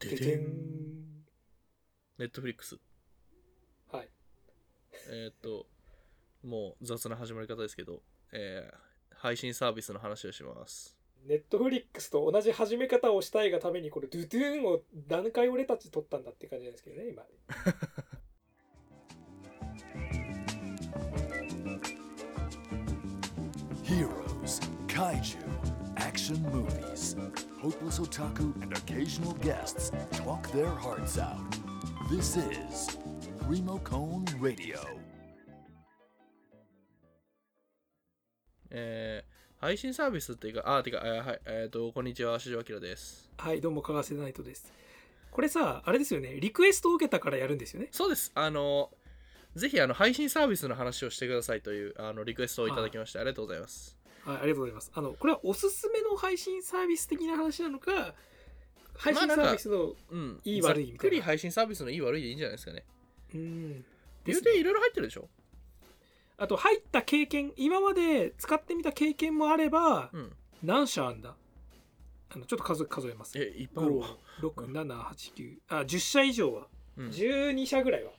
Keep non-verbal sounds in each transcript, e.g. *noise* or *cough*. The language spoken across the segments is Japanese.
ででん。ネットフリックス。はい。えーっともう雑な始まり方ですけど、えー配信サービスの話をします。ネットフリックスと同じ始め方をしたいがためにこれドゥドゥーンを何回俺たち撮ったんだって感じなんですけどね今。Heroes, kaiju, action movies. Hopeless otaku and occasional guests talk their hearts out. This is Remocone Radio. えー配信サービスっていうか、あ、てか、えーはい、えーっと、こんにちは、四条明です。はいどうもかがせナイトですこれさあれですよねリクエストを受けたからやるんですよね？そうです。あの、ぜひ、あの、配信サービスの話をしてくださいという、あの、リクエストをいただきまして、ありがとうございます。はいありがとうございます。あのこれはおすすめの配信サービス的な話なのか配信サービスの、うん。いい悪いみたいな。ざっくり配信サービスのいい悪いでいいんじゃないですかね。うん。言うていろいろ入ってるでしょ？あと入った経験今まで使ってみた経験もあれば、うん。何社あんだ？あのちょっと数数えます。え、いっぱいあるわ。56789あ10社以上は、うん。12社ぐらいは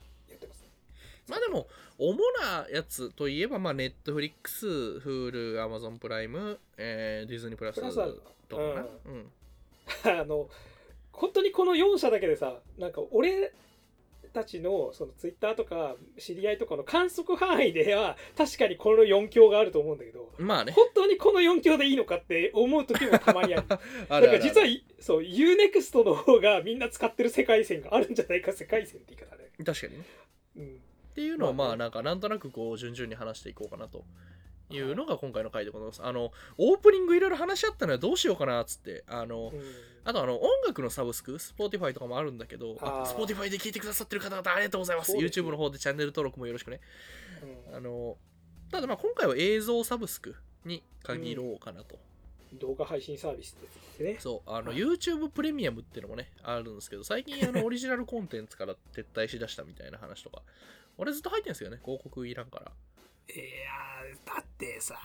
まあでも、主なやつといえば、まあ、ネットフリックス、Hulu、Amazon プライム、えー、ディズニープラスとかかな。ううん。*laughs* あの本当にこの4社だけでさなんか俺たちのそのツイッターとか知り合いとかの観測範囲では確かにこの4強があると思うんだけどまあね。本当にこの4強でいいのかって思う時もたまにある *laughs* あだるあるから実はいそう UNEXT の方がみんな使ってる世界線があるんじゃないか世界線って言い方で、確かにね。うん、っていうのをまあなんかなんとなくこう順々に話していこうかなと。い。うのが今回の回でございます。あのオープニングいろいろ話し合ったのはどうしようかなっつってあのうん。あとあの音楽のサブスク Spotify とかもあるんだけどあ Spotify で聞いてくださってる方々ありがとうございます YouTube の方でチャンネル登録もよろしくね。うん。あのただまあ今回は映像サブスクに限ろうかなと、動画配信サービスってね。そうあのはい。YouTube プレミアムっていうのもねあるんですけど最近あの *laughs* オリジナルコンテンツから撤退しだしたみたいな話とか俺ずっと入ってんですよね？広告いらんから。いやーだってさ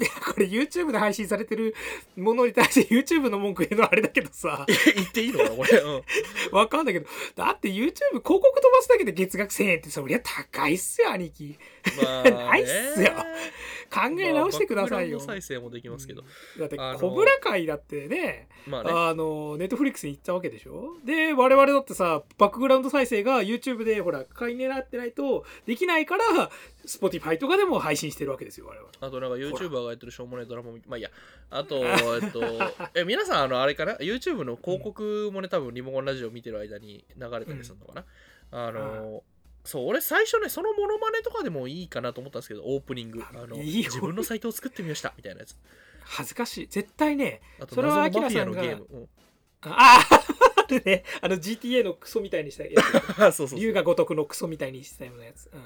*laughs* これ YouTube で配信されてるものに対して YouTube の文句言うのはあれだけどさ。*laughs* 言っていいのかなこれ、うん、*laughs* わかんないけど。だって YouTube 広告飛ばすだけで月額1000円ってそりゃ高いっすよ兄貴。まあね。ないっすよ考え直してくださいよ、まあ再生もできますけど、だってコブラ会だってねまあね。あのネットフリックスに行ったわけでしょ？で我々だってさバックグラウンド再生が YouTube でほら買い狙ってないとできないから Spotify とかでも配信してるわけですよ我々。あとなんか YouTuber がやってるしょうもないドラマもまあいいやあと *laughs* えっとえ皆さんあのあれかな？YouTube の広告もね多分リモコンラジオ見てる間に流れたりするのかな、あのそう俺最初ねそのモノマネとかでもいいかなと思ったんですけどオープニング。あのいいよ。自分のサイトを作ってみましたみたいなやつ。恥ずかしい。絶対ね。あとそれは謎のマフィアキラさんがゲーム、うん。あああれね。あの GTA のクソみたいにしたやつ。あ *laughs* そうそうそう。龍が如くのクソみたいにしたようなやつ、うん、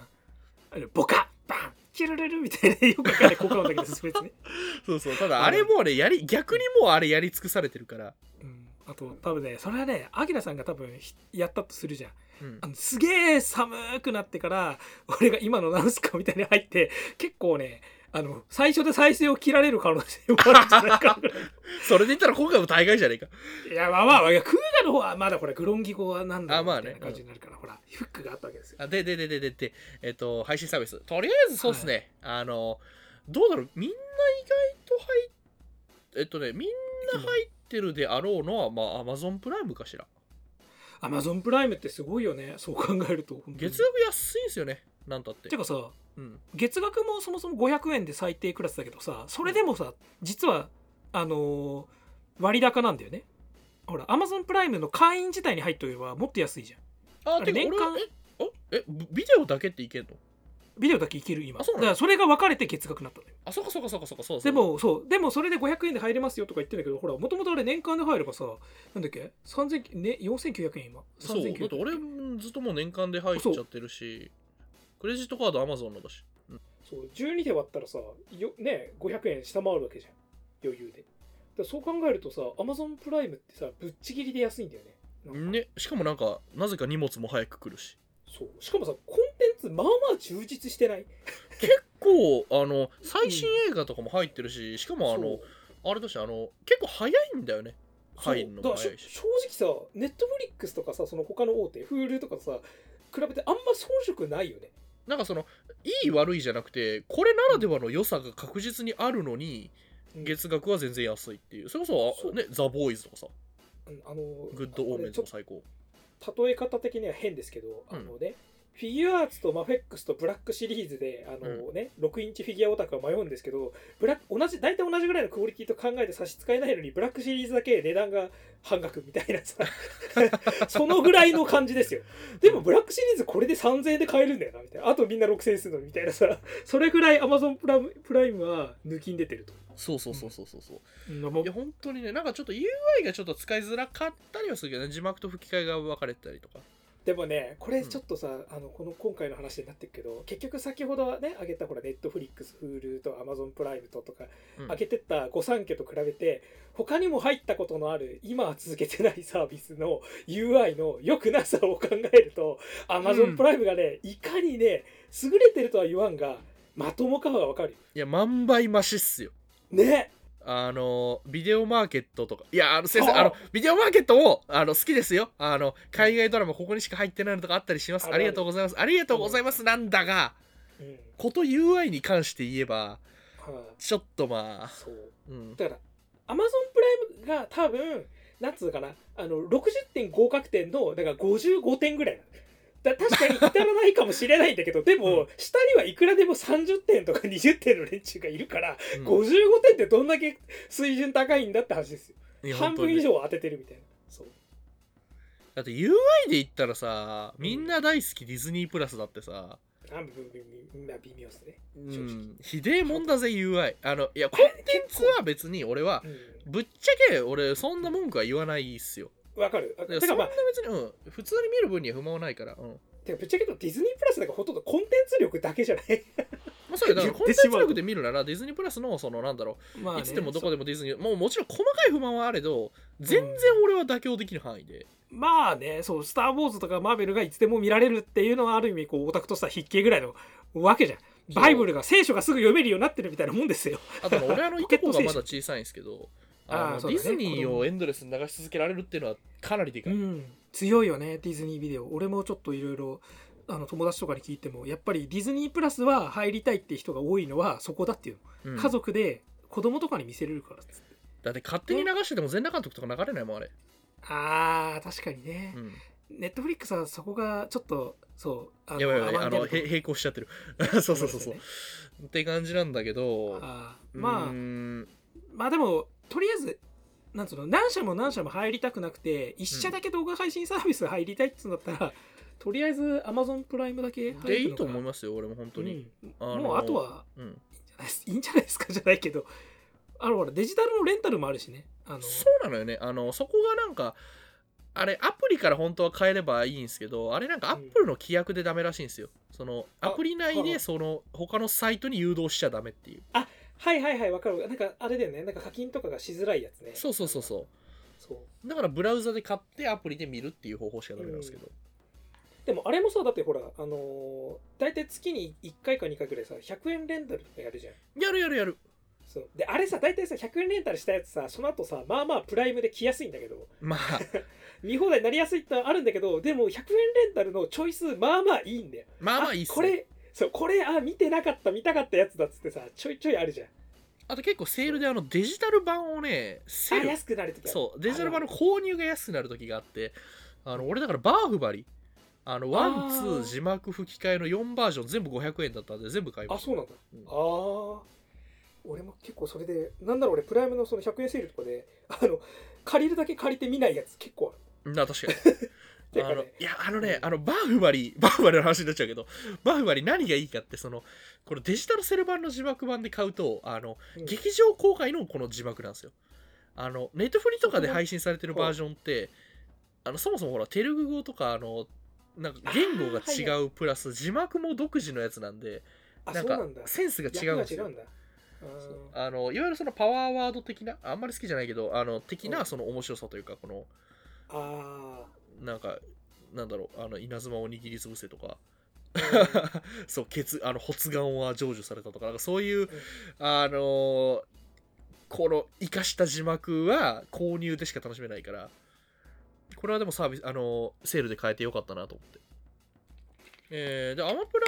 あのボカバンキルルルみたいなよくわかんない効果音だけどそれですね、*laughs* そうそう。ただあれもうねやり逆にもうあれやり尽くされてるから、うん、あと多分ねそれはねアキラさんが多分ひやったとするじゃんうん。あのすげえ寒くなってから俺が今のなんすかみたいに入って結構ねあの最初で再生を切られる可能性もあるんじゃないかな。*laughs* それで言ったら今回も大概じゃねえか。いやまあまあいやクーガの方はまだこれグロンギ語はなんだあまあね。みたいな感じになるから、ほらフックがあったわけですよ。あででででででえっと配信サービス。とりあえずそうですね、あのどうだろうみんな意外と入っえっとねみんな入ってるであろうのはまあ Amazon プライムかしらアマゾンプライムってすごいよね。そう考えると。月額安いんですよね。なんたって。てかさうん、月額もそもそも500円で最低クラスだけどさそれでもさ実はあのー割高なんだよね。ほらアマゾンプライムの会員自体に入っとけばもっと安いじゃん。あてか年間俺えあえビデオだけっていけんの？ビデオだけいける今。あそうなの？だからそれが分かれて月額になったのよ。あそっかそっかそっかそっかそうそうでもそう。でもそれで500円で入れますよとか言ってんだけどほらもともとあれ年間で入ればさなんだっけ？3000、ね、4900円今。そうだって3900俺ずっともう年間で入っちゃってるしクレジットカード Amazon のだし。そう。12で割ったらさよね500円下回るわけじゃん。余裕で。だからそう考えるとさアマゾンプライムってさぶっちぎりで安いんだよね。なんか。ね。しかもなんかなぜか荷物も早く来るしそう。しかもさコンテンツまあまあ充実してない。*laughs* 結構あの最新映画とかも入ってるししかもあのあれだしあの結構早いんだよね。入るのそうだからも早いし。しょ正直さネットフリックスとかさその他の大手 Hulu とかさ比べてあんま遜色ないよね。なんかそのいい悪いじゃなくてこれならではの良さが確実にあるのにうん。月額は全然安いっていう。それこそそう。ねザ・ボーイズとかさ。うんあのグッドオーメンズも最高。と例え方的には変ですけど、うん。あのねフィギュアーツとマフェックスとブラックシリーズであの、ね6インチフィギュアオタクは迷うんですけどブラック同じ大体同じぐらいのクオリティと考えて差し支えないのにブラックシリーズだけ値段が半額みたいなさ *laughs* そのぐらいの感じですよ。でもブラックシリーズこれで3000円で買えるんだよなみたいな。あとみんな6000円するのみたいなさそれぐらい Amazon プライムは抜きん出てると。そうそうそうそうそうそう。いや本当にねなんかちょっと UI がちょっと使いづらかったりはするけどね字幕と吹き替えが分かれてたりとか。でもねこれちょっとさ、あのこの今回の話になってるけど結局先ほどね挙げたほらネットフリックス Hulu と Amazon プライムととかうん。挙げてった御三家と比べて他にも入ったことのある今は続けてないサービスの UI の良くなさを考えるとう Amazon ん。プライムがね、いかにね優れてるとは言わんがまともかはわかるよ。いや万倍増しっすよね。あのビデオマーケットとか。いやあの先生ああ。のビデオマーケットもあの好きですよ。あの海外ドラマここにしか入ってないのとかあったりします。ありがとうございます。ありがとうございます。なんだがうん。こと UI に関して言えばはちょっとまあ、あそう。うん、だから Amazon プライムが多分なんつうのかな。あの60点合格点のだから55点ぐらいだ確かに至らないかもしれないんだけどでも、うん。下にはいくらでも30点とか20点の連中がいるから、うん。55点ってどんだけ水準高いんだって話ですよ。半分以上当ててるみたいな。そう。だって UI で言ったらさみんな大好きディズニープラスだってさ、あ微妙ですね、うん、ひでえもんだぜ UI あのいやコンテンツは別に俺はうぶっちゃけ俺そんな文句は言わないっすよ。んわかる。てかまあ別に、うん、普通に見る分には不満はないから、うん。てかぶっちゃけ言うとディズニープラスなんかほとんどコンテンツ力だけじゃない。*laughs* まあ、そうよ。だから言コンテンツ力で見るならディズニープラスのそのなんだろう、まあねいつでもどこでもディズニーもうもちろん細かい不満はあれど全然俺は妥協できる範囲で、まあね、そう、スター・ウォーズとかマーベルがいつでも見られるっていうのはある意味、こう、オタクとしては筆記ぐらいのわけじゃん。バイブルが、聖書がすぐ読めるようになってるみたいなもんですよ。あとね俺あのいとこがまだ *laughs* 小さいんですけどあのあディズニーをエンドレスに流し続けられるっていうのはかなりでかい、うん。強いよね、ディズニービデオ。俺もちょっといろいろ、あの、友達とかに聞いても、やっぱりディズニープラスは入りたいって人が多いのはそこだっていうの。うん。家族で子供とかに見せれるからっつって。だって勝手に流してても全裸監督とか流れないもんあれ、あー、確かにね。う。ん、ネットフリックスはそこがちょっと、そう、あやばいやばいあのへ並行しちゃってる。*laughs* そうそうそうそう、ね。って感じなんだけどあーまあまあでもとりあえずなんつうの何社も何社も入りたくなくて一社だけ動画配信サービス入りたいっつうんだったら、とりあえず Amazon プライムだけ入るのがでいいと思いますよ俺も本当に、うん。あのもうあとはうん、いいんじゃないですかじゃないけど。あのほらデジタルのレンタルもあるしね。あのそうなのよね。あのそこがなんかあれアプリから本当は変えればいいんですけどあれなんかアップルの規約でダメらしいんですよ。そのあアプリ内はあでその他のサイトに誘導しちゃダメっていうはいはいはいわかる。なんかあれだよね。なんか課金とかがしづらいやつね。そうそうそうそそう。うだからブラウザで買ってアプリで見るっていう方法しかダメなんですけど、でもあれもさだってほらあのー大体月に1回か2回ぐらいさ100円レンタルとかやるじゃん。やるやるやる。そう。であれさ大体さ100円レンタルしたやつさその後さまあまあプライムで来やすいんだけど。まあ。*laughs* 見放題になりやすいってあるんだけどでも100円レンタルのチョイスまあまあいいんだよ。まあまあいいっすね。これそうこれあ見てなかった見たかったやつだっつってさちょいちょいあるじゃん。あと結構セールであのデジタル版をねセールあ安くなるときそうデジタル版の購入が安くなる時があってあの俺だからバーフバリ。あのワンツー字幕吹き替えの4バージョン全部500円だったんで全部買いました。あそうなんだ、うん。ああ俺も結構それでなんだろう俺プライムのその100円セールとかであの借りるだけ借りて見ないやつ結構ある。な確かに *laughs* あのいやあのねあのバーフバリバーフバリの話になっちゃうけどバーフバリ何がいいかってそのこれデジタルセル版の字幕版で買うとあの、うん。劇場公開のこの字幕なんですよ。あのネットフリとかで配信されてるバージョンってあのそもそもほらテルグ語とかあのなんか言語が違うプラス字幕も独自のやつなんでなんかセンスが違うんですよ。あのいわゆるそのパワーワード的なあんまり好きじゃないけどあの的うなん。その面白さというかこのあなんかなんだろうあの稲妻を握りつぶせとか。ー *laughs* そうケツあの発願は成就されたとか。なんかそういうあのーこの生かした字幕は購入でしか楽しめないから。これはでもサービスあのセールで買えてよかったなと思って。えー、でアマプラ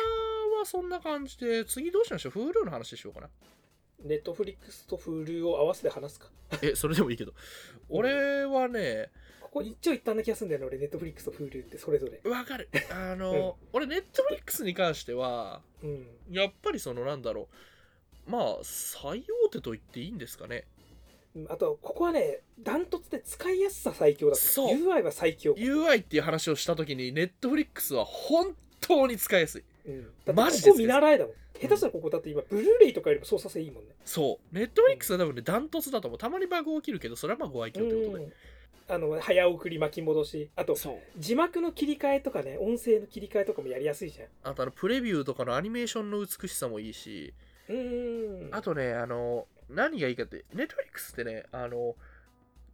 はそんな感じで次どうしましょう？Hulu の話しようかな。ネットフリックスと Hulu を合わせて話すか。えそれでもいいけど。俺はねここ一応一旦な気がするんだよね、俺、ネットフリックスと Hulu ってそれぞれ。わかるあの、俺ネットフリックスに関してはうん。やっぱりそのなんだろうまあ最大手と言っていいんですかねうんあと、ここはね、ダントツで使いやすさ最強だ。そう UI は最強。UI っていう話をした時にネットフリックスは本当に使いやすいうん。だマジでここ見習いだもん。下手したらここだって今、ブルーレイとかよりも操作性いいもんね。そうネットフリックスは多分ねダントツだと思うたまにバグ起きるけどそれはまあご愛嬌ってことで、うんあの、早送り巻き戻し。あと、字幕の切り替えとかね、音声の切り替えとかもやりやすいじゃん。あとあのプレビューとかのアニメーションの美しさもいいしうーん。あとねあの何がいいかってネットフリックスってねあの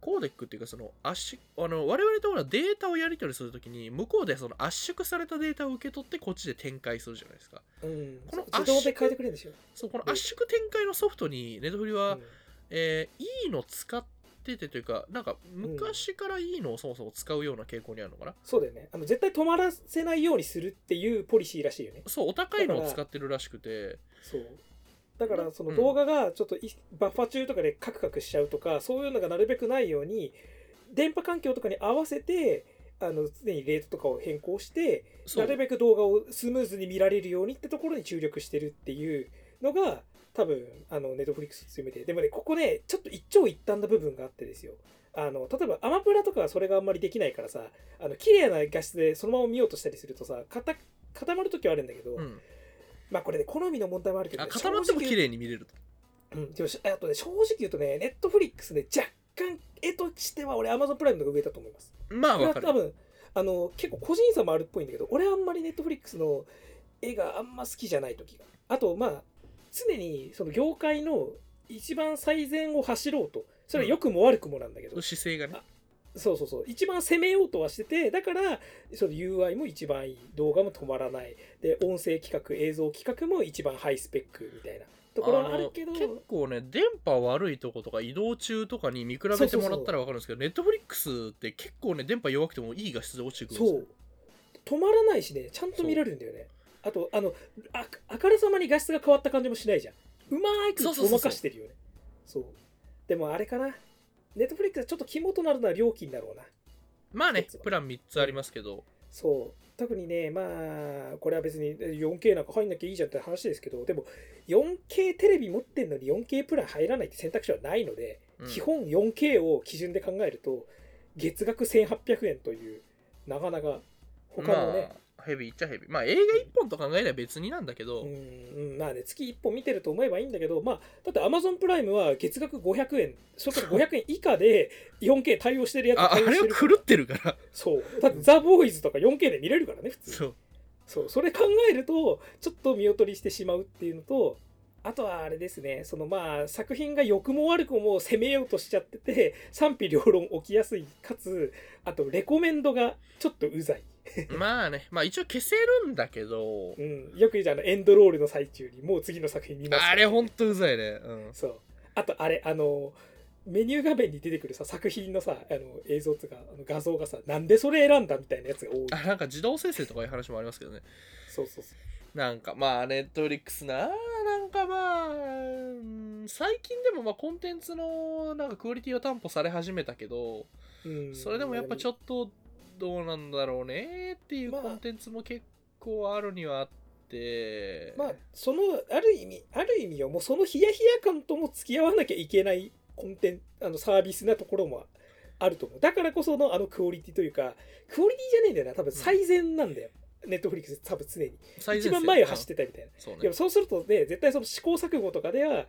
コーデックっていうかその圧縮あの我々とこデータをやり取りするときに向こうでその圧縮されたデータを受け取ってこっちで展開するじゃないですかうん、この自動で変えてくれるんですよ。そうこの圧縮展開のソフトにネットフリは、うんえーいいの使っててというかなんか昔からいいのをそもそも使うような傾向にあるのかな、そうだよね。あの絶対止まらせないようにするっていうポリシーらしいよね。そうお高いのを使ってるらしくて。そう。だからそのうん動画がちょっといバッファ中とかでカクカクしちゃうとかそういうのがなるべくないように電波環境とかに合わせてあの常にレートとかを変更してなるべく動画をスムーズに見られるようにってところに注力してるっていうのが多分あのネットフリックス強めて。でもねここねちょっと一長一短な部分があってですよ。あの例えばアマプラとかはそれがあんまりできないからさあの綺麗な画質でそのまま見ようとしたりするとさ固固まる時はあるんだけど、うん。まあこれね好みの問題もあるけど、あね、固まっても綺麗に見れると。うん、でもしあとね正直言うとねネットフリックスね若干絵としては俺アマゾンプライムの上だと思います。まあわかる。は多分あの結構個人差もあるっぽいんだけど俺はあんまりネットフリックスの絵があんま好きじゃない時が。あとまあ常にその業界の一番最善を走ろうと。それは良くも悪くもなんだけど、姿勢がね。そうそうそう。一番攻めようとはしててだからその UI も一番いい。動画も止まらない。で音声企画映像企画も一番ハイスペックみたいな。ところはあるけど。の結構ね電波悪いとことか移動中とかに見比べてもらったら分かるんですけどネットフリックスって結構ね電波弱くてもいい画質で落ちてくるんですよ。そう。止まらないしねちゃんと見れるんだよねあとあのああからさまに画質が変わった感じもしないじゃん。うまーくごまかしてるよね。そう。でもあれかな。ネットフリックスはちょっと肝となるのは料金だろうな。まあねプラン3つありますけど。そう。特にねまあこれは別に 4K なんか入んなきゃいいじゃんって話ですけどでも 4K テレビ持ってんのに 4K プラン入らないって選択肢はないので、うん。基本 4K を基準で考えると月額1800円というなかなか他のね、まあヘビーっちゃヘビー。まあ映画1本と考えれば別になんだけど、うんうん、まあね、月1本見てると思えばいいんだけど、まあ、だって Amazon プライムは月額500円、それから500円以下で 4K 対応してるやつああれは狂ってるから。そう。だってザ・ボーイズとか 4K で見れるからね、普通。そう。そう。それ考えると、ちょっと見劣りしてしまうっていうのと、あとはあれですね、そのまあ作品が良くも悪くも攻めようとしちゃってて、賛否両論起きやすい、かつ、あとレコメンドがちょっとうざい。*laughs* まあねまあ一応消せるんだけどうん。よく言うじゃん、エンドロールの最中にもう次の作品見ますあれほんとうざいねうんそう。あと、あれ、あの、メニュー画面に出てくるさ、作品のさ、あの映像とか、あの画像がさ、なんでそれ選んだみたいなやつが多い。あなんか自動生成とかいう話もありますけどねそうそうそなんかまあネットフリックスななんかまあうん最近でもまあコンテンツのなんかクオリティは担保され始めたけどう。うんそれでもやっぱちょっっとどうなんだろうねっていうまあコンテンツも結構あるにはあってまあ、その、ある意味、ある意味よ、もうそのヒヤヒヤ感とも付き合わなきゃいけないコンテンツ、あの、サービスなところもあると思う。だからこそのあのクオリティというか、クオリティじゃねえんだよな、多分最善なんだよ。ネットフリックス多分常に。一番前を走ってたみたいな。そうねでもそうするとね、絶対その試行錯誤とかでは、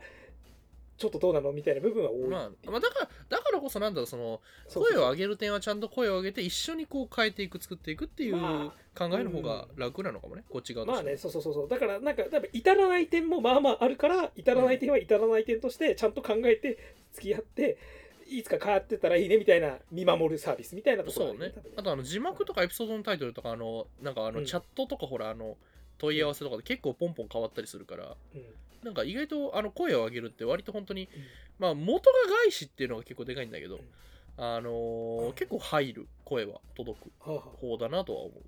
ちょっとどうなのみたいな部分は多い。まあ、まあだからだからこそなんだろうその声を上げる点はちゃんと声を上げて一緒にこう変えていく作っていくっていうま考えの方が楽なのかもね、こっち側まあね、そうそうそう。そう。だから、なんか、多分至らない点もまあまああるから、至らない点は至らない点として、ちゃんと考えて、付き合って、いつか変わってたらいいねみたいな、見守るサービスみたいなところそうね。あとあの字幕とかエピソードのタイトルとかあのなんかあのうんチャットとかほらあの問い合わせとかで結構ポンポン変わったりするから、うんなんか意外とあの声を上げるって割と本当に、うん。まあ元が外資っていうのが結構でかいんだけど、うん。あのーうん結構入る声は届く方だなとは思う。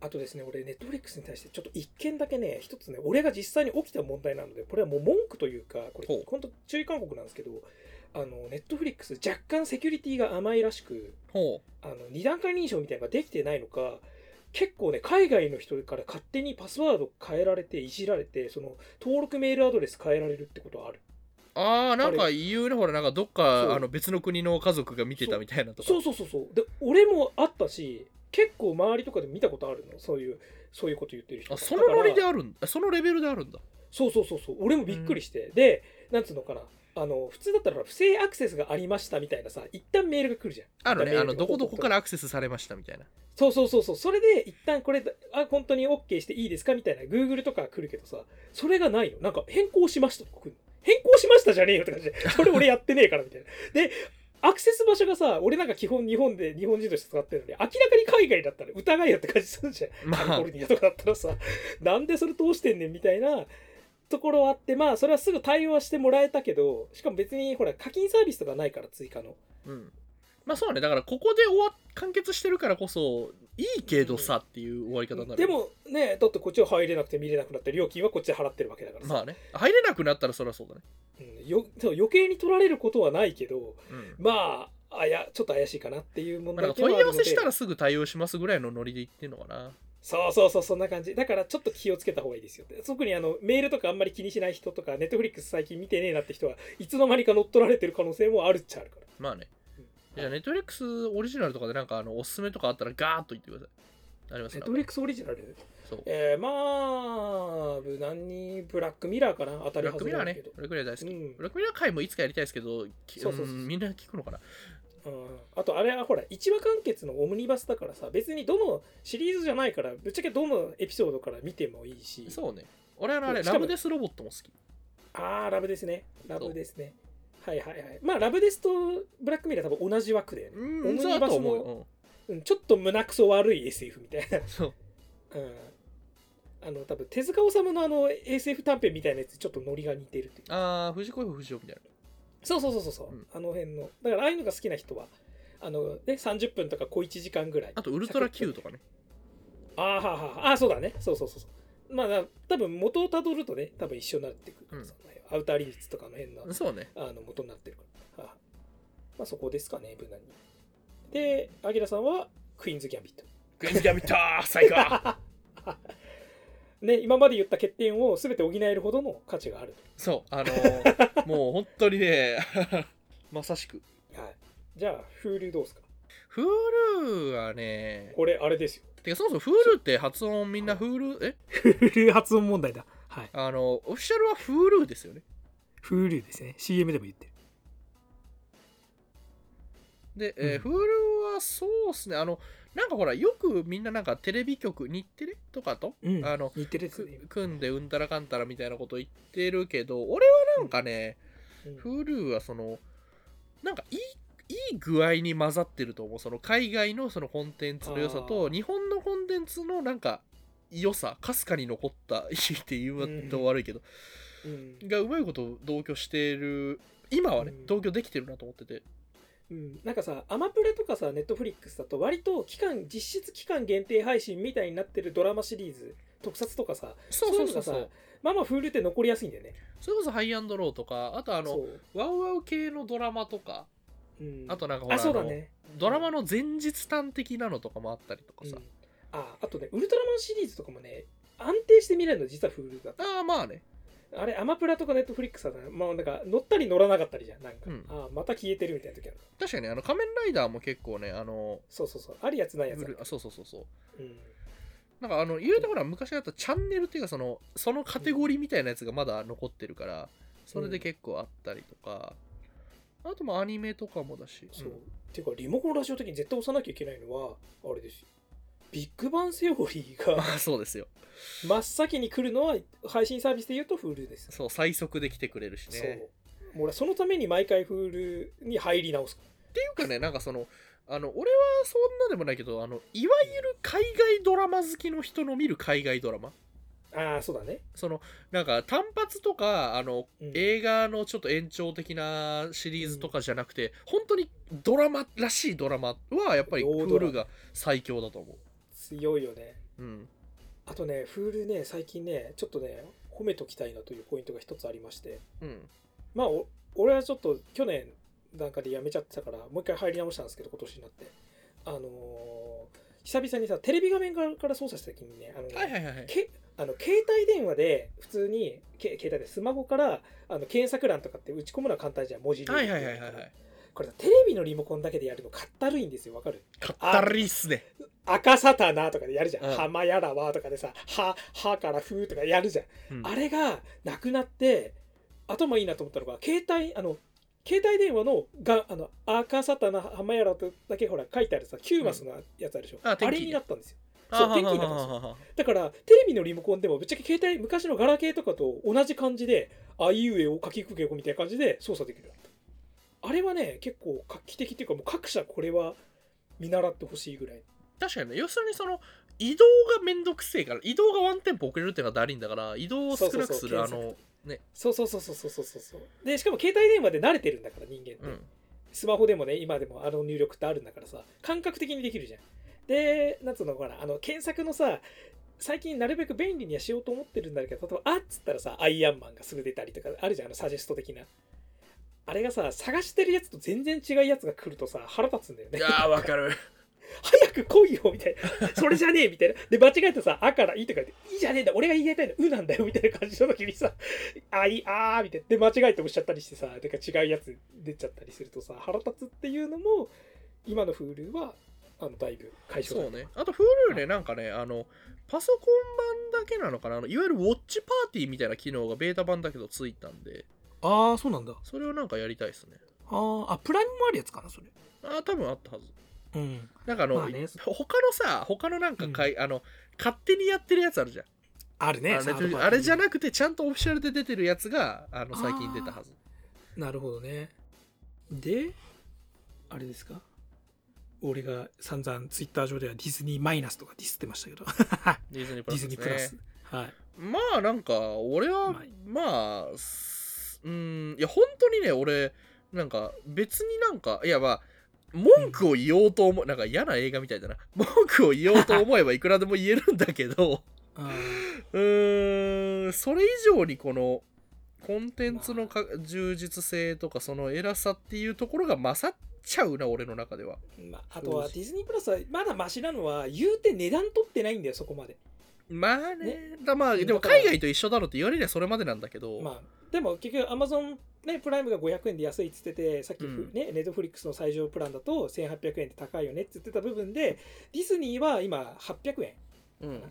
あとですね、俺、ネットフリックスに対して、ちょっと一件だけね、一つね、俺が実際に起きた問題なので、これはもう文句というか、これ本当注意勧告なんですけど、あの、ネットフリックス、若干セキュリティが甘いらしく、ほあの、二段階認証みたいなのができてないのか、結構ね、海外の人から勝手にパスワード変えられて、いじられて、その、登録メールアドレス変えられるってことはある。うああなんか言うねほらなんかどっかあの別の国の家族が見てたみたいなとか。そうそうそうそう。で、俺もあったし、結構周りとかで見たことあるの。そういう、そういうこと言ってる人。あそのノリであるんだそのレベルであるんだ。そうそうそうそう。俺もびっくりして、でなんつうのかな。あの普通だったら不正アクセスがありましたみたいなさ一旦メールが来るじゃん。あるね。あのどこどこからアクセスされましたみたいなそうそうそうそう。それで一旦これあ本当に OK していいですか？みたいな。Google とか来るけどさ。それがないの。なんか変更しましたとか来るの。変更しましたじゃねえよって感じでそれ俺やってねえからみたいな。でアクセス場所がさ俺なんか基本日本で日本人として使ってるのに明らかに海外だったら疑いよって感じするじゃん。まあ。カリフォルニアとかだったらさ。なんでそれ通してんねんみたいな。ところはあってまあそれはすぐ対応はしてもらえたけどしかも別にほら課金サービスとかないから追加の。うんまあそうねだからここで終わ完結してるからこそいいけどさっていう終わり方になる。でもねだってこっちは入れなくて見れなくなって料金はこっちで払ってるわけだからさ、まあね。入れなくなったらそりゃそうだね。うん、よ余計に取られることはないけどうん。まああやちょっと怪しいかなっていう問題んか問い合わせしたららすぐ対応しますぐらいのノリで言ってんのかな。そうそうそうそんな感じだからちょっと気をつけた方がいいですよ特にあのメールとかあんまり気にしない人とかネットフリックス最近見てねえなって人はいつの間にか乗っ取られてる可能性もあるっちゃあるから。まあね。うんじゃあネットフリックスオリジナルとかでなんかあのおすすめとかあったらガーッと言ってください。ありますかネットフリックスオリジナルそう。えー、まあ無難にブラックミラーかな？当たりブラックミラーね外れだけど。ブラックミラー大好き、うん。ブラックミラー回もいつかやりたいですけどきそうそうそう。うんみんな聞くのかな？うん。あとあれはほら1話完結のオムニバスだからさ別にどのシリーズじゃないからぶっちゃけどのエピソードから見てもいいし。そうね。俺あのあれしかもラブデスロボットも好き。ああラブですね。ラブですねはいはいはい。まあラブですとブラックミラー多分同じ枠だよね、うんオムニバスそうん、ちょっと胸くそ悪い SF みたいな。うん、そう。うん。あの多分手塚治虫のあの SF 短編みたいなやつちょっとノリが似てるっていう。ああ藤子 F 不二雄みたいな。そうそうそうそうそう、うん。あの辺のだからああいうのが好きな人はあのね30分とか小1時間ぐらい。あとウルトラ Q とかね。あーはーはー。あーそうだね。そうそうそうそう。まあな多分元をたどるとね多分一緒になってくるからさ、アウターリミッツとかの辺のそうね。あの元になってるから、はあまあそこですかね無難に。でアギラさんはクイーンズ・ギャンビット。クイーンズギャビット。ー最高。*laughs* ね今まで言った欠点を全て補えるほどの価値があるそうあのー *laughs* もう本当にね *laughs* まさしく。と、はい、じゃあ Hulu どうですか？Hulu はねこれあれですよ。てかそもそも Hulu って発音みんな Hulu え？Hulu 発音問題だはい。あのオフィシャルは Hulu ですよね。Hulu ですね。CM でも言ってる。で、えーう Hulu はそうっすね。あのなんかほらよくみんななんかテレビ局日テレとかと、うん。あの似てるですくね、組んでうんたらかんたらみたいなこと言ってるけど俺はなんかね、うん。Hulu はそのなんかいいいい具合に混ざってると思う。その海外のそのコンテンツの良さあー。と日本のコンテンツのなんか良さかすかに残ったいいって言うと悪いけど、うん。がうまいこと同居してる今はね、うん。同居できてるなと思ってて。うん、なんかさアマプラとかさネットフリックスだと割と期間実質期間限定配信みたいになってるドラマシリーズ特撮とかさそうそうそうそう。まあまあフールって残りやすいんだよね。それこそハイアンドローとかあとあのワウワウ系のドラマとかうん、あとなんかほらあそうだあのねドラマの前日短的なのとかもあったりとかうん。さ、ああとねウルトラマンシリーズとかもね安定して見れるの実はフールだったああまあね。あれアマプラとかネットフリックスはねまあなんか乗ったり乗らなかったりじゃんなんか、うん。あまた消えてるみたいな時ある。確かにあの仮面ライダーも結構ねあのそうそうそう。あるやつないやつあそうそうそうそう。うん。なんかあの言うてほら昔だったチャンネルっていうかそのそのカテゴリーみたいなやつがまだ残ってるからそれで結構あったりとか、あともアニメとかもだし。そう、ん。っていうかリモコンラジオ的に絶対押さなきゃいけないのはあれですよビッグバンセオリーがあ *laughs* そうですよ。真っ先に来るのは配信サービスで言うと Hulu です、そう最速で来てくれるしね。そう。もう俺はそのために毎回 Hulu に入り直す。っていうかねなんかそのあの俺はそんなでもないけどあのいわゆる海外ドラマ好きの人の見る海外ドラマ。ああそうだね。そのなんか単発とかあの、うん。映画のちょっと延長的なシリーズとかじゃなくて、本当にドラマらしいドラマはやっぱり Hulu が最強だと思強いよねう。うん。あとねフールね最近ねちょっとね褒めときたいなというポイントが一つありましてうん。まあお俺はちょっと去年なんかでやめちゃってたからもう一回入り直したんですけど今年になってあのー久々にさテレビ画面から操作した時にねあのねはいはいはいはい。けあの携帯電話で普通にけ携帯でスマホからあの検索欄とかって打ち込むのは簡単じゃん文字入はい力はいはいはいはい。これさテレビのリモコンだけでやるのかったるいんですよわかる？かったりっすね。赤サタナとかでやるじゃん。うん浜やらわとかでさ、は、はからふーとかやるじゃん。うんあれがなくなって、頭いいなと思ったのが、携帯、あの、携帯電話のが、あの、赤サタナ、浜やらとだけほら書いてあるさ、9マスのやつあるでしょ？ああ天気れになったんですよ。そうあ天気になったんですだから、テレビのリモコンでもぶっちゃけ携帯、昔のガラケーとかと同じ感じで、あいうえを書きくけこみたいな感じで操作できるようになった。あれはね、結構画期的っていうか、もう各社これは見習ってほしいぐらい。確かにね、要するにその、移動がめんどくせえから、移動がワンテンポ遅れるっていうのがだりんだから、移動を少なくする、あそうそうそうの、ね、そうそうそうそうそうそうそうでしかも携帯電話で慣れてるんだから人間って、うん。スマホでもね今でもあの入力ってあるんだからさ感覚的にできるじゃん。でなんつうのかなあの検索のさ最近なるべく便利にはしようと思ってるんだけど例えばあっつったらさアイアンマンがすぐ出たりとかあるじゃんあのサジェスト的なあれがさ探してるやつと全然違うやつが来るとさ腹立つんだよねいやー、わかる。*laughs* 早く来いよみたいな。それじゃねえみたいな。で、間違えてさ、あからいいとか言って、いいじゃねえんだ。俺が言いたいの、うなんだよみたいな感じの時にさ、あい、あーみたいな。で、間違えて押しちゃったりしてさ、なんか違うやつ出ちゃったりするとさ、腹立つっていうのも、今の Hulu は、あの、だいぶ解消そうね。あと、Hulu ね、なんかね、あの、パソコン版だけなのかな？あのいわゆるウォッチパーティーみたいな機能がベータ版だけどついたんで、ああ、そうなんだ。それをなんかやりたいですね。ああ、プライムもあるやつかな、それ。ああ、多分あったはず。うん。なんかあの、まあね他のさ、他のなんかかい、あの、勝手にやってるやつあるじゃん。あるね。ああれじゃなくて、ちゃんとオフィシャルで出てるやつが、あの、最近出たはず。なるほどね。で、あれですか？俺が散々ツイッター上ではディズニーマイナスとかディスってましたけど。ディズニープディラスですねズニープラス。はい。まあなんか俺はまあまあすうんいや本当にね俺なんか別になんかいやまあ文句を言おうと思うなんか嫌な映画みたいだな。文句を言おうと思えばいくらでも言えるんだけどあ *laughs* うーんそれ以上にこのコンテンツのか充実性とかその偉さっていうところが勝っちゃうな俺の中では。ーまあ、あとはディズニープラスはまだマシなのは言うて値段取ってないんだよそこまで。まあね。ね。だまあでも海外と一緒だろうって言われりゃそれまでなんだけど、まあでも結局アマゾンねプライムが500円で安いっつっててさっき、うん。ねネットフリックスの最上プランだと1800円で高いよねって言ってた部分でディズニーは今800円うん。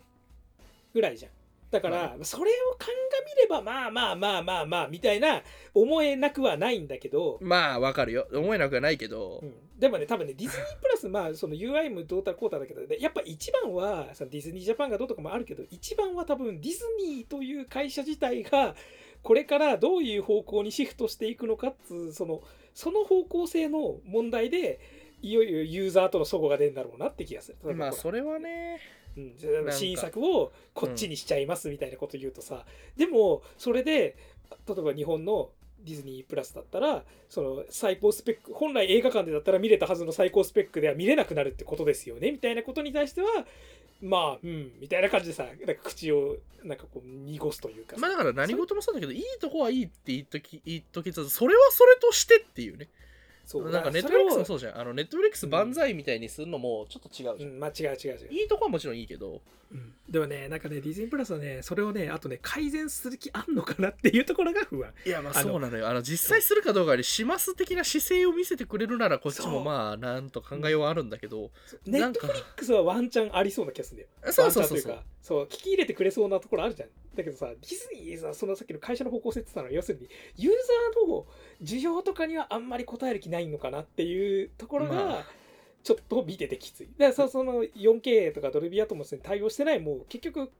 ぐらいじゃん。だから、それを鑑みればまあまあまあまあまあみたいな思えなくはないんだけど、まあわかるよ。思えなくはないけど、うん。でもね多分ねディズニープラスまあその UI もどうたらこうたらだけどでやっぱ一番はそのディズニージャパンがどうとかもあるけど一番は多分ディズニーという会社自体がこれからどういう方向にシフトしていくのかっつうそのその方向性の問題でいよいよユーザーとの齟齬が出るんだろうなって気がする。まあそれはね。うんか。新作をこっちにしちゃいますみたいなこと言うとさ、でもそれで例えば日本のディズニープラスだったらその最高スペック本来映画館でだったら見れたはずの最高スペックでは見れなくなるってことですよねみたいなことに対してはまあうんみたいな感じでさなんか口をなんかこう濁すというかまあだから何事もそうだけどいいとこはいいって言っとき言っときつつそれはそれとしてっていうね。そう。なんかネットフリックスもそううじゃん。あのネットフリックス万歳みたいにするのもちょっと違うじゃん、うん。まあ違う違う違う。いいとこはもちろんいいけど。うん。でもねなんかねディズニープラスはねそれをねあとね改善する気あんのかなっていうところが不安。いやまあそうなのよ。あの実際するかどうかよりします的な姿勢を見せてくれるならこっちもまあなんと考えようはあるんだけど。ネッなんかトフリックスはワンチャンありそうな気がするんだよ。そうそうそうそう。そう聞き入れてくれそうなところあるじゃんだけどさディズニーさそのさっきの会社の方向性って言ってたのは要するにユーザーの需要とかにはあんまり応える気ないのかなっていうところまがあちょっと見ててきつい。だからさその 4K とかドルビーアトモスに対応してないもう結局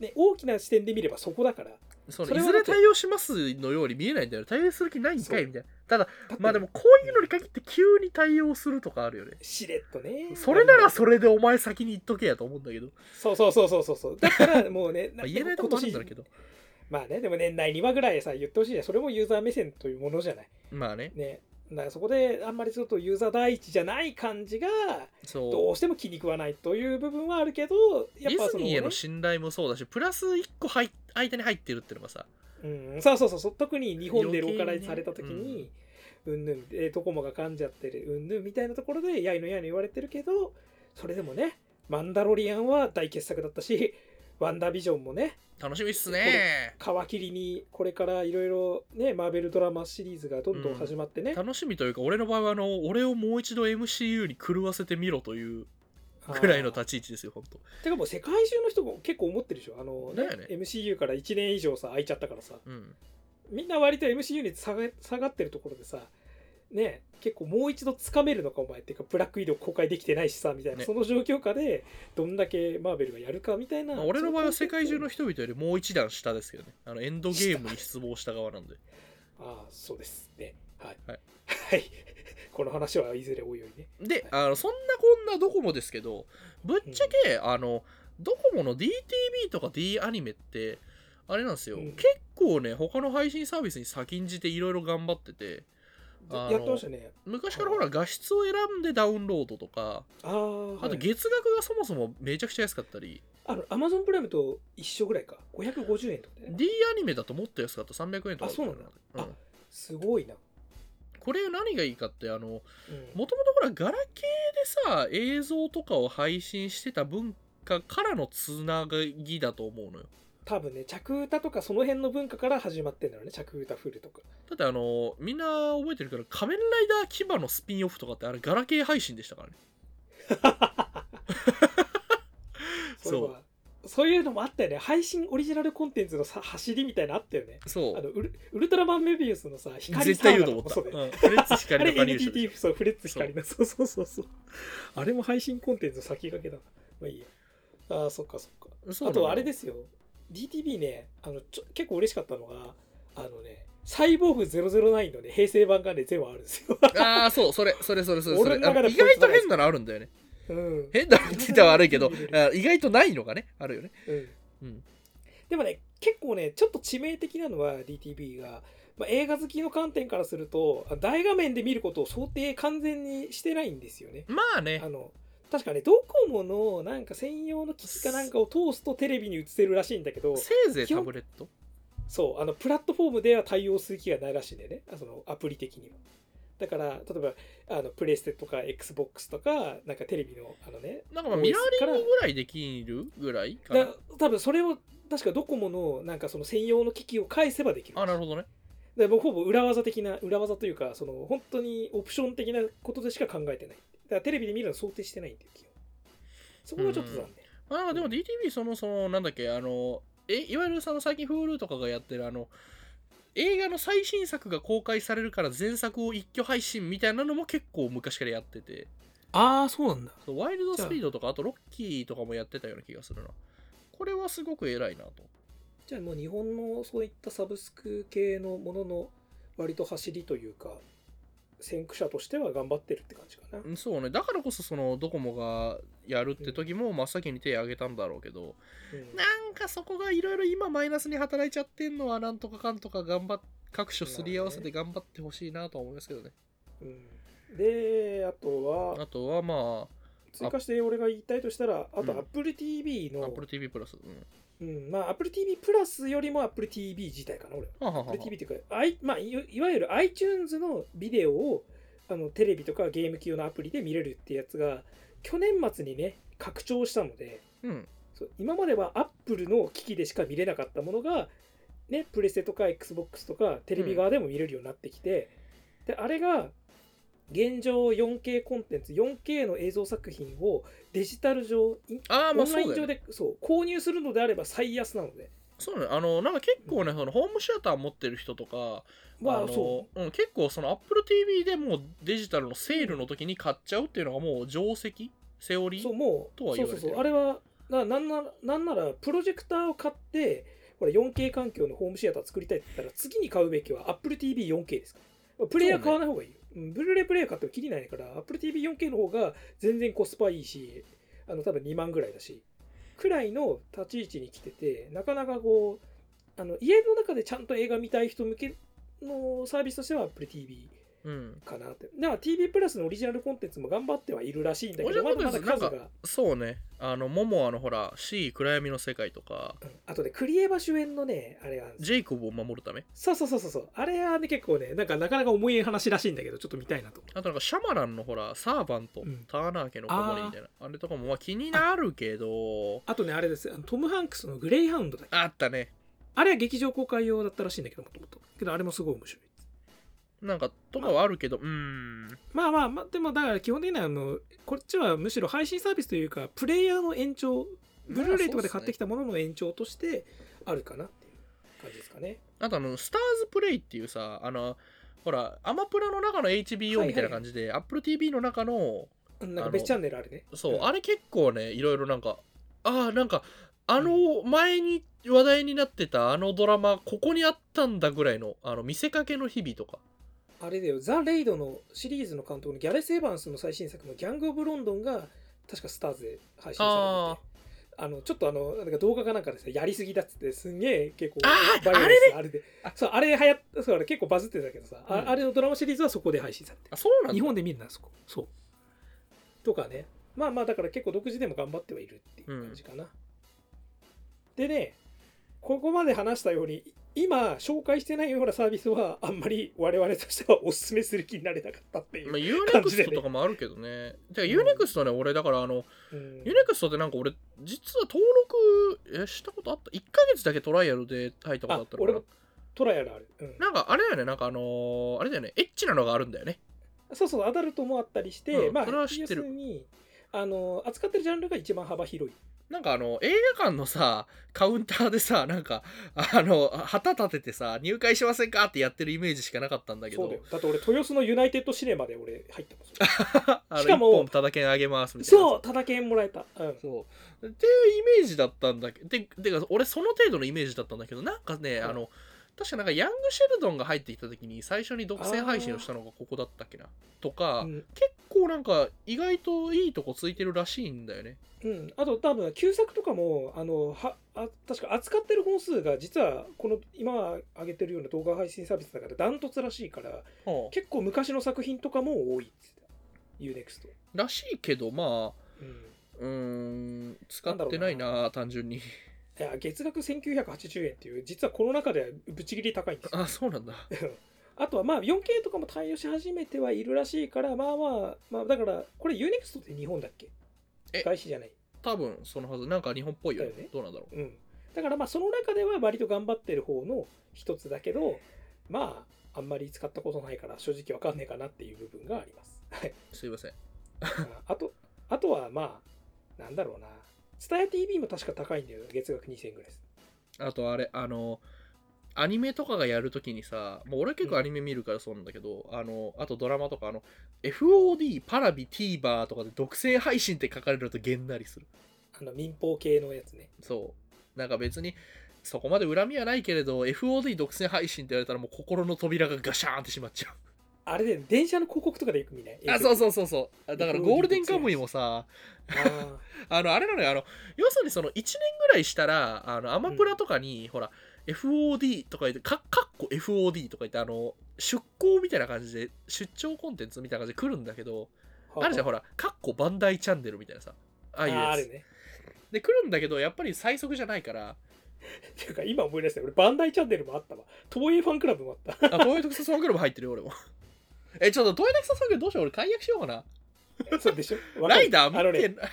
ね、大きな視点で見ればそこだから。そそれはいずれ対応しますのように見えないんだよ。対応する気ないんかいみたいな。ただまあでもこういうのに限って急に対応するとかあるよね。しれっとね。それならそれでお前先に言っとけやと思うんだけど、そうそうそうそうそうそう。だからもうね *laughs* まあ、言えないとこもあるんだけど。まあねでも年内2話ぐらいさ言ってほしいじゃん。それもユーザー目線というものじゃない。まあね。ねだからそこであんまりちょっとユーザー第一じゃない感じがどうしても気に食わないという部分はあるけどやディズっぱその、ねニーへの信頼もそうだしプラス1個入っ間に入ってるっていうのがさ。うん、そうそうそう特に日本でローカライズされた時にうんぬん。でドコモが噛んじゃってるうんぬんみたいなところでやいのやいの言われてるけどそれでもねマンダロリアンは大傑作だったしワンダービジョンもね楽しみっすね。皮切りにこれからいろいろねマーベルドラマシリーズがどんどん始まってね、楽しみというか俺の場合はあの俺をもう一度 MCU に狂わせてみろというぐらいの立ち位置ですよ本当。てかもう世界中の人も結構思ってるでしょ。あの、ねね MCU から1年以上さ空いちゃったからさ。うん。みんな割と MCU に下が下がってるところでさね結構もう一度つかめるのかお前。っていうかブラックウィドウ公開できてないしさみたいな、ね。その状況下でどんだけマーベルがやるかみたいな、まあ俺の場合は世界中の人人々よりもう一段下ですけどね。あのエンドゲームに失望した側なんで。ああそうですね。はい。はい、はい、*laughs* この話はいずれおいおいね。であのそんなこんなドコモですけどぶっちゃけ、あのドコモの DTV とか D アニメってあれなんですよ、うん。結構ね他の配信サービスに先んじていろいろ頑張っててやってましたね。昔からほら画質を選んでダウンロードとかあああとはい。月額がそもそもめちゃくちゃ安かったり、あのアマゾンプライムと一緒ぐらいか。550円とかね。D アニメだともっと安かった。300円とかあそうなんだうん。あすごいな、これ何がいいかってあのうん。もともとほらガラケーでさ映像とかを配信してた文化からのつなぎだと思うのよ多分ね着歌とかその辺の文化から始まってんだろうね着歌フルとか。だってあのみんな覚えてるけど仮面ライダー牙のスピンオフとかってあれガラケー配信でしたからね。*laughs* そう。そう。いうのもあったよね。配信オリジナルコンテンツのさ走りみたいなのあったよね。そう。あのウルウルトラマンメビウスのさ光絶対言うと思った、うん。フレッツ光の加入者で NTT そうフレッツ光の。そう。そうそうそうあれも配信コンテンツの先駆けだな。まあいいや。ああそっかそっか。そうあとあれですすよ DTV ねあのちょ結構嬉しかったのがあのねサイボーグ009のね平成版がね全部あるんですよ。ああそうそれそれそれそれそれ。俺の中であの意外と変なのあるんだよね。うん。変なのって言ったら悪いけどあ意外とないのがねあるよね。うん。うん。でもね結構ねちょっと致命的なのは DTV が、まあ、映画好きの観点からするとあ大画面で見ることを想定完全にしてないんですよね。まあね。あの確かねドコモのなんか専用の機器かなんかを通すとテレビに映せるらしいんだけどせいぜいタブレット？そうあのプラットフォームでは対応する気がないらしいんだよねあそのアプリ的には。だから例えばあのプレイステとか XBOX とかなんかテレビのあのねなんかまあミラーリングぐらいできるぐらいかな。だ多分それを確かドコモのなんかその専用の機器を返せばできる。あなるほどね。でもうほぼ裏技的な裏技というかその本当にオプション的なことでしか考えてない。だからテレビで見るの想定してないんだよ基本。そこがちょっと残念、まあ、なんかでも DTV そのそのなんだっけあのえいわゆるその最近 Hulu とかがやってるあの映画の最新作が公開されるから前作を一挙配信みたいなのも結構昔からやってて。ああそうなんだ。ワイルドスピードとかあ。とロッキーとかもやってたような気がするな。これはすごく偉いなと。じゃあもう日本のそういったサブスク系のものの割と走りというか先駆者としては頑張ってるって感じかな、うんそうね。だからこそそのドコモがやるって時も真っ先に手を挙げたんだろうけどうん。なんかそこがいろいろ今マイナスに働いちゃってんのはなんとかかんとか頑張っ各所すり合わせて頑張ってほしいなとは思いますけどね。うん。であとはあとはま追加して俺が言いたいとしたらあとうん。AppleTV の、あ Apple TV プラス。うんうん、まあ AppleTV プラスよりも AppleTV 自体かな俺は。ははは。は AppleTV っていうか、I まあ、いいわゆる iTunes のビデオをあのテレビとかゲーム機用のアプリで見れるってやつが去年末にね拡張したのでうん。そう今までは Apple の機器でしか見れなかったものが、ね、プレステとか XBOX とかテレビ側でも見れるようになってきて、であれが現状 4K コンテンツ 4K の映像作品をデジタル上ああまあオンライン上でそう購入するのであれば最安なので。そうね。あのなんか結構ねそのホームシアター持ってる人とかまああのそう。ん、結構その Apple TV でもうデジタルのセールの時に買っちゃうっていうのがもう定石？セオリー？そうもうとは言われてる。そうそうそう。あれはななんならなんならプロジェクターを買ってほら 4K 環境のホームシアター作りたいって言ったら次に買うべきは AppleTV4K ですから。プレイヤー買わない方がいいよ、うんブルーレイプレイ買ってもきりないから AppleTV4K の方が全然コスパいいしあの多分2万ぐらいだしくらいの立ち位置に来ててなかなかこうあの家の中でちゃんと映画見たい人向けのサービスとしては AppleTV かなって。だから TV プラスのオリジナルコンテンツも頑張ってはいるらしいんだけどまだまだ数が。そうね。あのモモアのほら C 暗闇の世界とか。うん。あとね、クリエバ主演のね、あれがあるんですよ。ジェイコブを守るため。そうそうそうそうそう。あれはね、結構ね、なんかなかなか重い話らしいんだけど、ちょっと見たいなと思あとなんかシャマランのほらサーバント、うん。ターナー家の子守みたいな。あれとかもまあ気になるけど。あとね、あれです。トム・ハンクスのグレイハウンドだあったね。あれは劇場公開用だったらしいんだけど、もともと。けど、あれもすごい面白い。なんかとかはあるけどうーん。まあまあまあ、でもだから基本的にはあの、こっちはむしろ配信サービスというか、プレイヤーの延長、ブルーレイとかで買ってきたものの延長としてあるかなっていう感じですかね。あとあのスターズプレイっていうさあのほらアマプラの中のはい HBO はい。みたいな感じで、AppleTV の中のなんか別チャンネルあるね。そう、ん。あれ結構ねいろいろなんかああなんかあの前に話題になってたあのドラマここにあったんだぐらいのあの見せかけの日々とかあれだよ、ザ・レイドのシリーズの監督のギャレス・エヴァンスの最新作のギャング・オブ・ロンドンが確かスターズで配信されてて。あのちょっとあのなんか動画かなんかでさやりすぎだっつってすんげえ結構バイオレンスあれであそうあれ流行っそうあれ結構バズってたけどさ、あうん。あれのドラマシリーズはそこで配信されてあそうなんだ。日本で見るなそこ。そう。とかね。まあまあだから結構独自でも頑張ってはいるっていう感じかな、でねここまで話したように今紹介してないようなサービスはあんまり我々としてはおすすめする気になれなかったっていう、まあ、ユーネク感じでねストとかもあるけどね。てか、ユーネクストね、俺、だから、あの、うんユーネクストってなんか俺、実は登録えしたことあった ?1 ヶ月だけトライアルで入ったことあったのかな？あ俺もトライアルある、うんなんか、あれだよね、なんかあのーあれだよね、エッチなのがあるんだよね。そうそうアダルトもあったりして、まあうんそれは知ってる要するにあの扱ってるジャンルが一番幅広い。なんかあの、映画館のさ、カウンターでさ、なんか、あの、旗立ててさ、入会しませんかってやってるイメージしかなかったんだけど。そうだよ、だって俺豊洲のユナイテッドシネマで俺入ってますしかもただ券あげますみたいな。そうただ券もらえた、うん、そう。っていうイメージだったんだけど、ててか、俺その程度のイメージだったんだけど、なんかね、う。んあの、確かなんかヤングシェルドンが入ってきた時に最初に独占配信をしたのがここだったっけな。とか、うん結構なんか意外といいとこついてるらしいんだよね。うん、あと多分旧作とかもあのはあ確か扱ってる本数が実はこの今上げてるような動画配信サービスの中でダントツらしいからはあ結構昔の作品とかも多いっつってた UNEXT、らしいけど、まあ、うん、うーん、使ってないな、単純に。いや月額1980円っていう実はこの中ではぶち切り高いんですよあ、そうなんだ。あとはまあ 4K とかも対応し始めてはいるらしいからまあまあまあだからこれ UNEXT って日本だっけ？え外資じゃない多分そのはず。なんか日本っぽいよね。ねどうなんだろう。うんだからまあその中では割と頑張ってる方の一つだけどまああんまり使ったことないから正直わかんねえかなっていう部分がありますはいすいません。あとあとはまあなんだろうな TSUTAYA.TV も確か高いんだよ月額2000円ぐらいですあとあれ、あの、アニメとかがやるときにさ、もう俺結構アニメ見るからそうなんだけど、あの、あとドラマとか、あの、FOD、パラビ、TVer とかで独占配信って書かれるとげんなりする。あの民放系のやつねそう。なんか別に、そこまで恨みはないけれど、FOD 独占配信って言われたらもう心の扉がガシャーンってしまっちゃう。あれで電車の広告とかでよく見ない？あ、そううそうそうそう。だからゴールデンカムイもさ、あ *laughs* あの、あれなのよ、あの、要するにその1年ぐらいしたら、あの、アマプラとかに、ほら、FOD とか言って、かかっこ FOD とか言って、あの、出向みたいな感じで、出張コンテンツみたいな感じで来るんだけど、ーあるじゃん、ほら、かっこバンダイチャンネルみたいなさ、ああいうやつ。ああるね。で、来るんだけど、やっぱり最速じゃないから、っ *laughs* ていうか今思い出したよ。俺バンダイチャンネルもあったわ。東映ファンクラブもあった。あ、東映特撮ファンクラブ入ってるよ、俺も。え、ちょっと東映特撮ファンどうしよう、俺解約しようかな。*laughs* そうでしょ？ライダー見て。*laughs*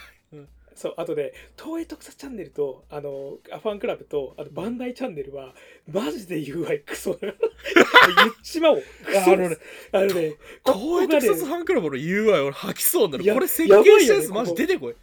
そうあとで東映特撮チャンネルとあのファンクラブとあとバンダイチャンネルはマジで UI クソ *laughs* 言っちまおうクソあのねあのねこ東映特撮ファンクラブの UI 俺吐きそうになる。やこれ設計したやつマジ出てこい。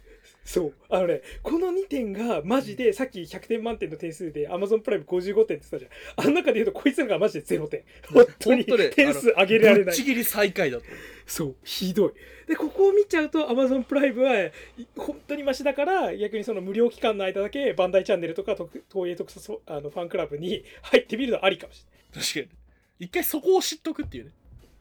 そう。あのねこの2点がマジでさっき100点満点の点数で Amazon プライム55点って言ってたじゃん。あの中で言うとこいつらがマジで0点。本当に点数上げられない。ぶっちぎり最下位だとそう。ひどい。でここを見ちゃうと Amazon プライムはい本当にマシだから逆にその無料期間の間だけバンダイチャンネルとか特東映特撮あのファンクラブに入ってみるのありかもしれない。確かに。一回そこを知っとくっていうね。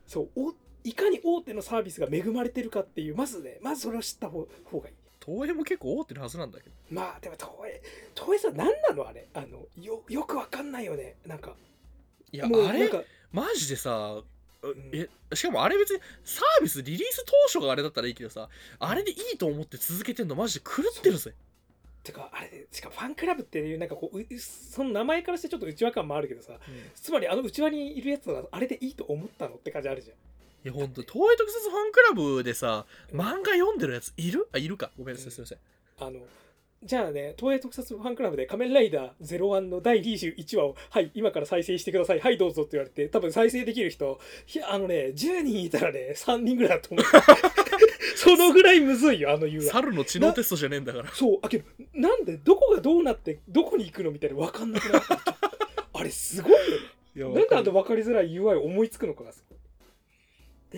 そう。おいかに大手のサービスが恵まれてるかっていうまずねまずそれを知った方方がいい東映も結構大手のはずなんだけど。まあでも東映東映さん何なのあれ？あのよよくわかんないよね。なんかいやあれマジでさん。えしかもあれ別にサービスリリース当初があれだったらいいけどさあれでいいと思って続けてんのマジで狂ってるぜ。てかあれでしかもファンクラブっていうなんかこううその名前からしてちょっと内輪感もあるけどさつまりあの内輪にいるやつはあれでいいと思ったのって感じあるじゃんいや本当東映特撮ファンクラブでさ漫画読んでるやついる？あいるか。ごめんなさいすいません。あのじゃあね東映特撮ファンクラブで「仮面ライダー01」の第21話を「はい今から再生してください。はいどうぞ」って言われて多分再生できる人いやあのね10人いたらね3人ぐらいだと思う。*laughs* そのぐらいむずいよあの UI 猿の知能テストじゃねえんだから。そうあけどなんでどこがどうなってどこに行くのみたいな分かんなくなった。あれすごいよね。なんであんな分かりづらい UI を思いつくのかが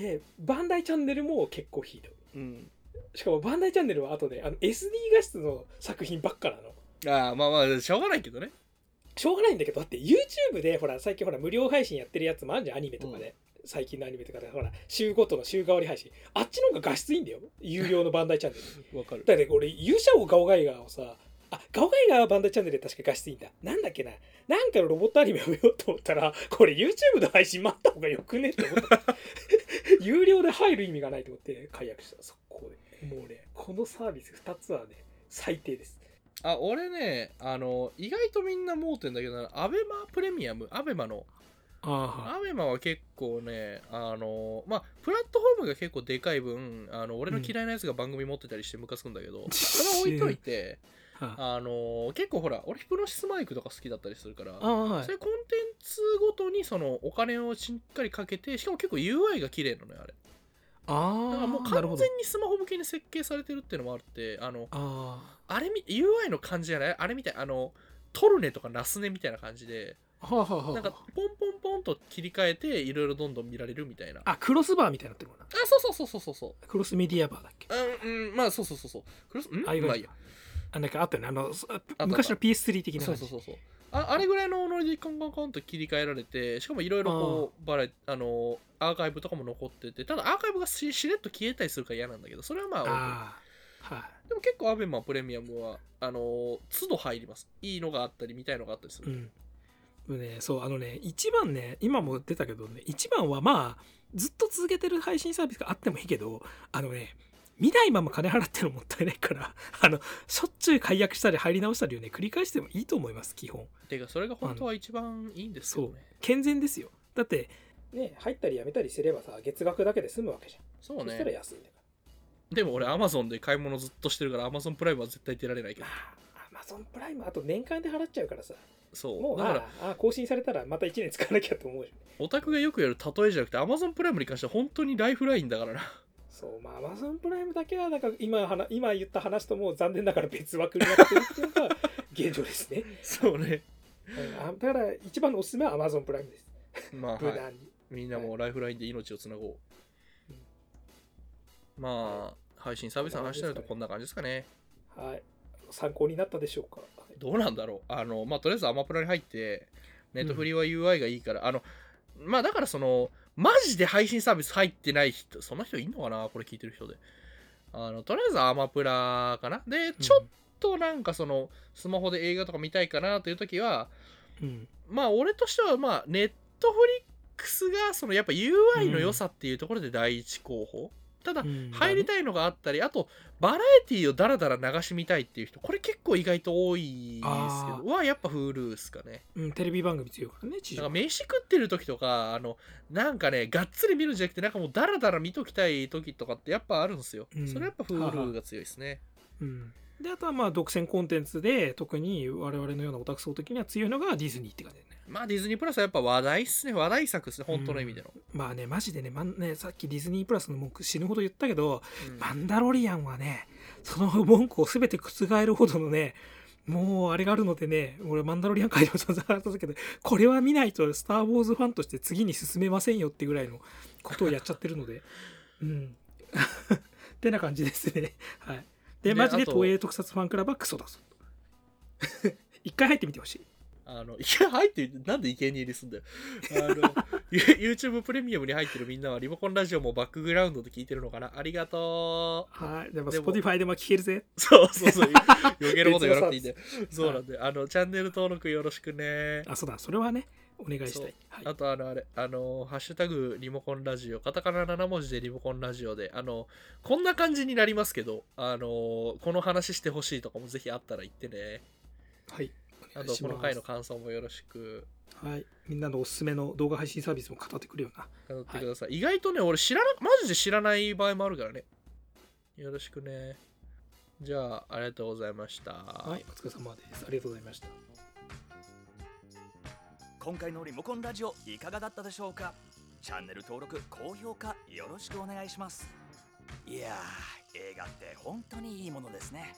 でバンダイチャンネルも結構ひどい。うん。しかもバンダイチャンネルは後であの SD 画質の作品ばっかなの。ああまあまあしょうがないけどね。しょうがないんだけどだって YouTube でほら最近ほら無料配信やってるやつもあるじゃんアニメとかで、最近のアニメとかでほら週ごとの週替わり配信。あっちの方が画質いいんだよ。有料のバンダイチャンネル *laughs* わかる。だって俺勇者王ガオガイガーをさあガオガイガーはバンダイチャンネルで確か画質いいんだ。なんだっけな。なんかのロボットアニメを見ようと思ったらこれ YouTube の配信待った方がよくねって思った。*laughs* 有料で入る意味がないと思って解約した。速攻で。もうねこのサービス2つはね最低です。あ俺ねあの意外とみんな盲点だけどアベマプレミアムアベマの。あアベマは結構ねあのまあプラットフォームが結構でかい分あの俺の嫌いなやつが番組持ってたりしてムカつくんだけど、*laughs* それは置いといてああの結構ほら俺ヒプノシスマイクとか好きだったりするからあはい。そういうコンテンツごとにそのお金をしっかりかけてしかも結構 UI が綺麗なのよあれ。だからもうああなるほど。完全にスマホ向けに設計されてるっていうのもあってあのああれみ UI の感じじゃない？あれみたいあのトルネとかナスネみたいな感じであはあはあはあ。なんかポンポンポンと切り替えていろいろどんどん見られるみたいな。ああクロスバーみたいになってるもんな。そうそうそうそうそうそう。クロスメディアバーだっけ？うん、うん、まあそうそうそうそう。クロスん？ああいまあいいや。あなんかあったよね。あの昔の PS3 的なそうそうそうそう。ああれぐらいのノリでコンコンコンと切り替えられてしかもいろいろこうバラエあのアーカイブとかも残っててただアーカイブがししれっと消えたりするから嫌なんだけどそれはまあああはい。でも結構アベマプレミアムはあのー都度入ります。いいのがあったり見たいのがあったりする、うん。ねそうあのね一番ね今も出たけどね一番はまあずっと続けてる配信サービスがあってもいいけどあのね見ないまま金払ってるのもったいないから *laughs* あのしょっちゅう解約したり入り直したりをね繰り返してもいいと思います基本。ていうかそれが本当は一番いいんですよね。健全ですよ。だってね入ったりやめたりすればさ月額だけで済むわけじゃん。そうそしたらね安いんだかでも俺アマゾンで買い物ずっとしてるからアマゾンプライムは絶対出られないけらど。あアマゾンプライムあと年間で払っちゃうからさ。そう。もうだからああ更新されたらまた1年使わなきゃと思うじゃん。オタクがよくやる例えじゃなくてアマゾンプライムに関しては本当にライフラインだからなそうまあアマゾンプライムだけはなんか今話今言った話とも残念ながら別枠になってるっていうのが *laughs* 現状ですね、そうね。うん。あだから一番のおすすめはアマゾンプライムです。まあはい。無難に、みんなもライフラインで命をつなごう、うん。まあ配信サービスの話になるとこんな感じですかね。はい。参考になったでしょうか。どうなんだろう。あのまあとりあえずアマプラに入ってネットフリは UI がいいから、あのまあだからそのマジで配信サービス入ってない人そんな人いんのかな？これ聞いてる人で。あのとりあえずアマプラかな？でちょっとなんかそのスマホで映画とか見たいかなという時はうん。まあ俺としてはまあネットフリックスがそのやっぱ UI の良さっていうところで第一候補、ただうん入りたいのがあったりあとバラエティをダラダラ流し見たいっていう人これ結構意外と多いですけあどはやっぱ Hulu っすかね。うん、テレビ番組強いからね地上飯食ってる時とかあのなんかねがっつり見るんじゃなくてなんかもうダラダラ見ときたい時とかってやっぱあるんですよ、うん。それやっぱ Hulu あが強いですね。うん、であとはまあ独占コンテンツで特に我々のようなオタク層的には強いのがディズニーって感じだよね。まあディズニープラスはやっぱ話題っすね。話題作っすね。本当の意味での、まあねマジでね,、まんねさっきディズニープラスの文句死ぬほど言ったけど、うん。マンダロリアンはねその文句を全て覆るほどのねもうあれがあるのでね俺マンダロリアン会でも散々話したけどこれは見ないとスター・ウォーズファンとして次に進めませんよってぐらいのことをやっちゃってるので。うん。*laughs* ってな感じですね。はいででマジで東映特撮ファンクラブはクソだぞ *laughs* 一回入ってみてほしいあの、いや、入って、なんで生贄入りすんだよ。あの、*laughs* ユ YouTube プレミアムに入ってるみんなはリモコンラジオもバックグラウンドで聞いてるのかな？ありがとう。はいでも Spotify でも聞けるぜそうそうそう。余計なこと言わなくていいんで。そうなんで、あの、チャンネル登録よろしくね。あそうだそれはねお願いしたい、はい、あと、あの、あれ、あの、ハッシュタグリモコンラジオ、カタカナ7文字でリモコンラジオで、あの、こんな感じになりますけど、あの、この話してほしいとかもぜひあったら言ってね。はいあと、この回の感想もよろしくはい、みんなのおすすめの動画配信サービスも語ってくれよな。語ってください。意外とね、俺知らな、マジで知らない場合もあるからね。よろしくね。じゃあ、ありがとうございました。はい、お疲れ様です。ありがとうございました。今回のリモコンラジオいかがだったでしょうか？チャンネル登録高評価よろしくお願いします。いやー映画って本当にいいものですね。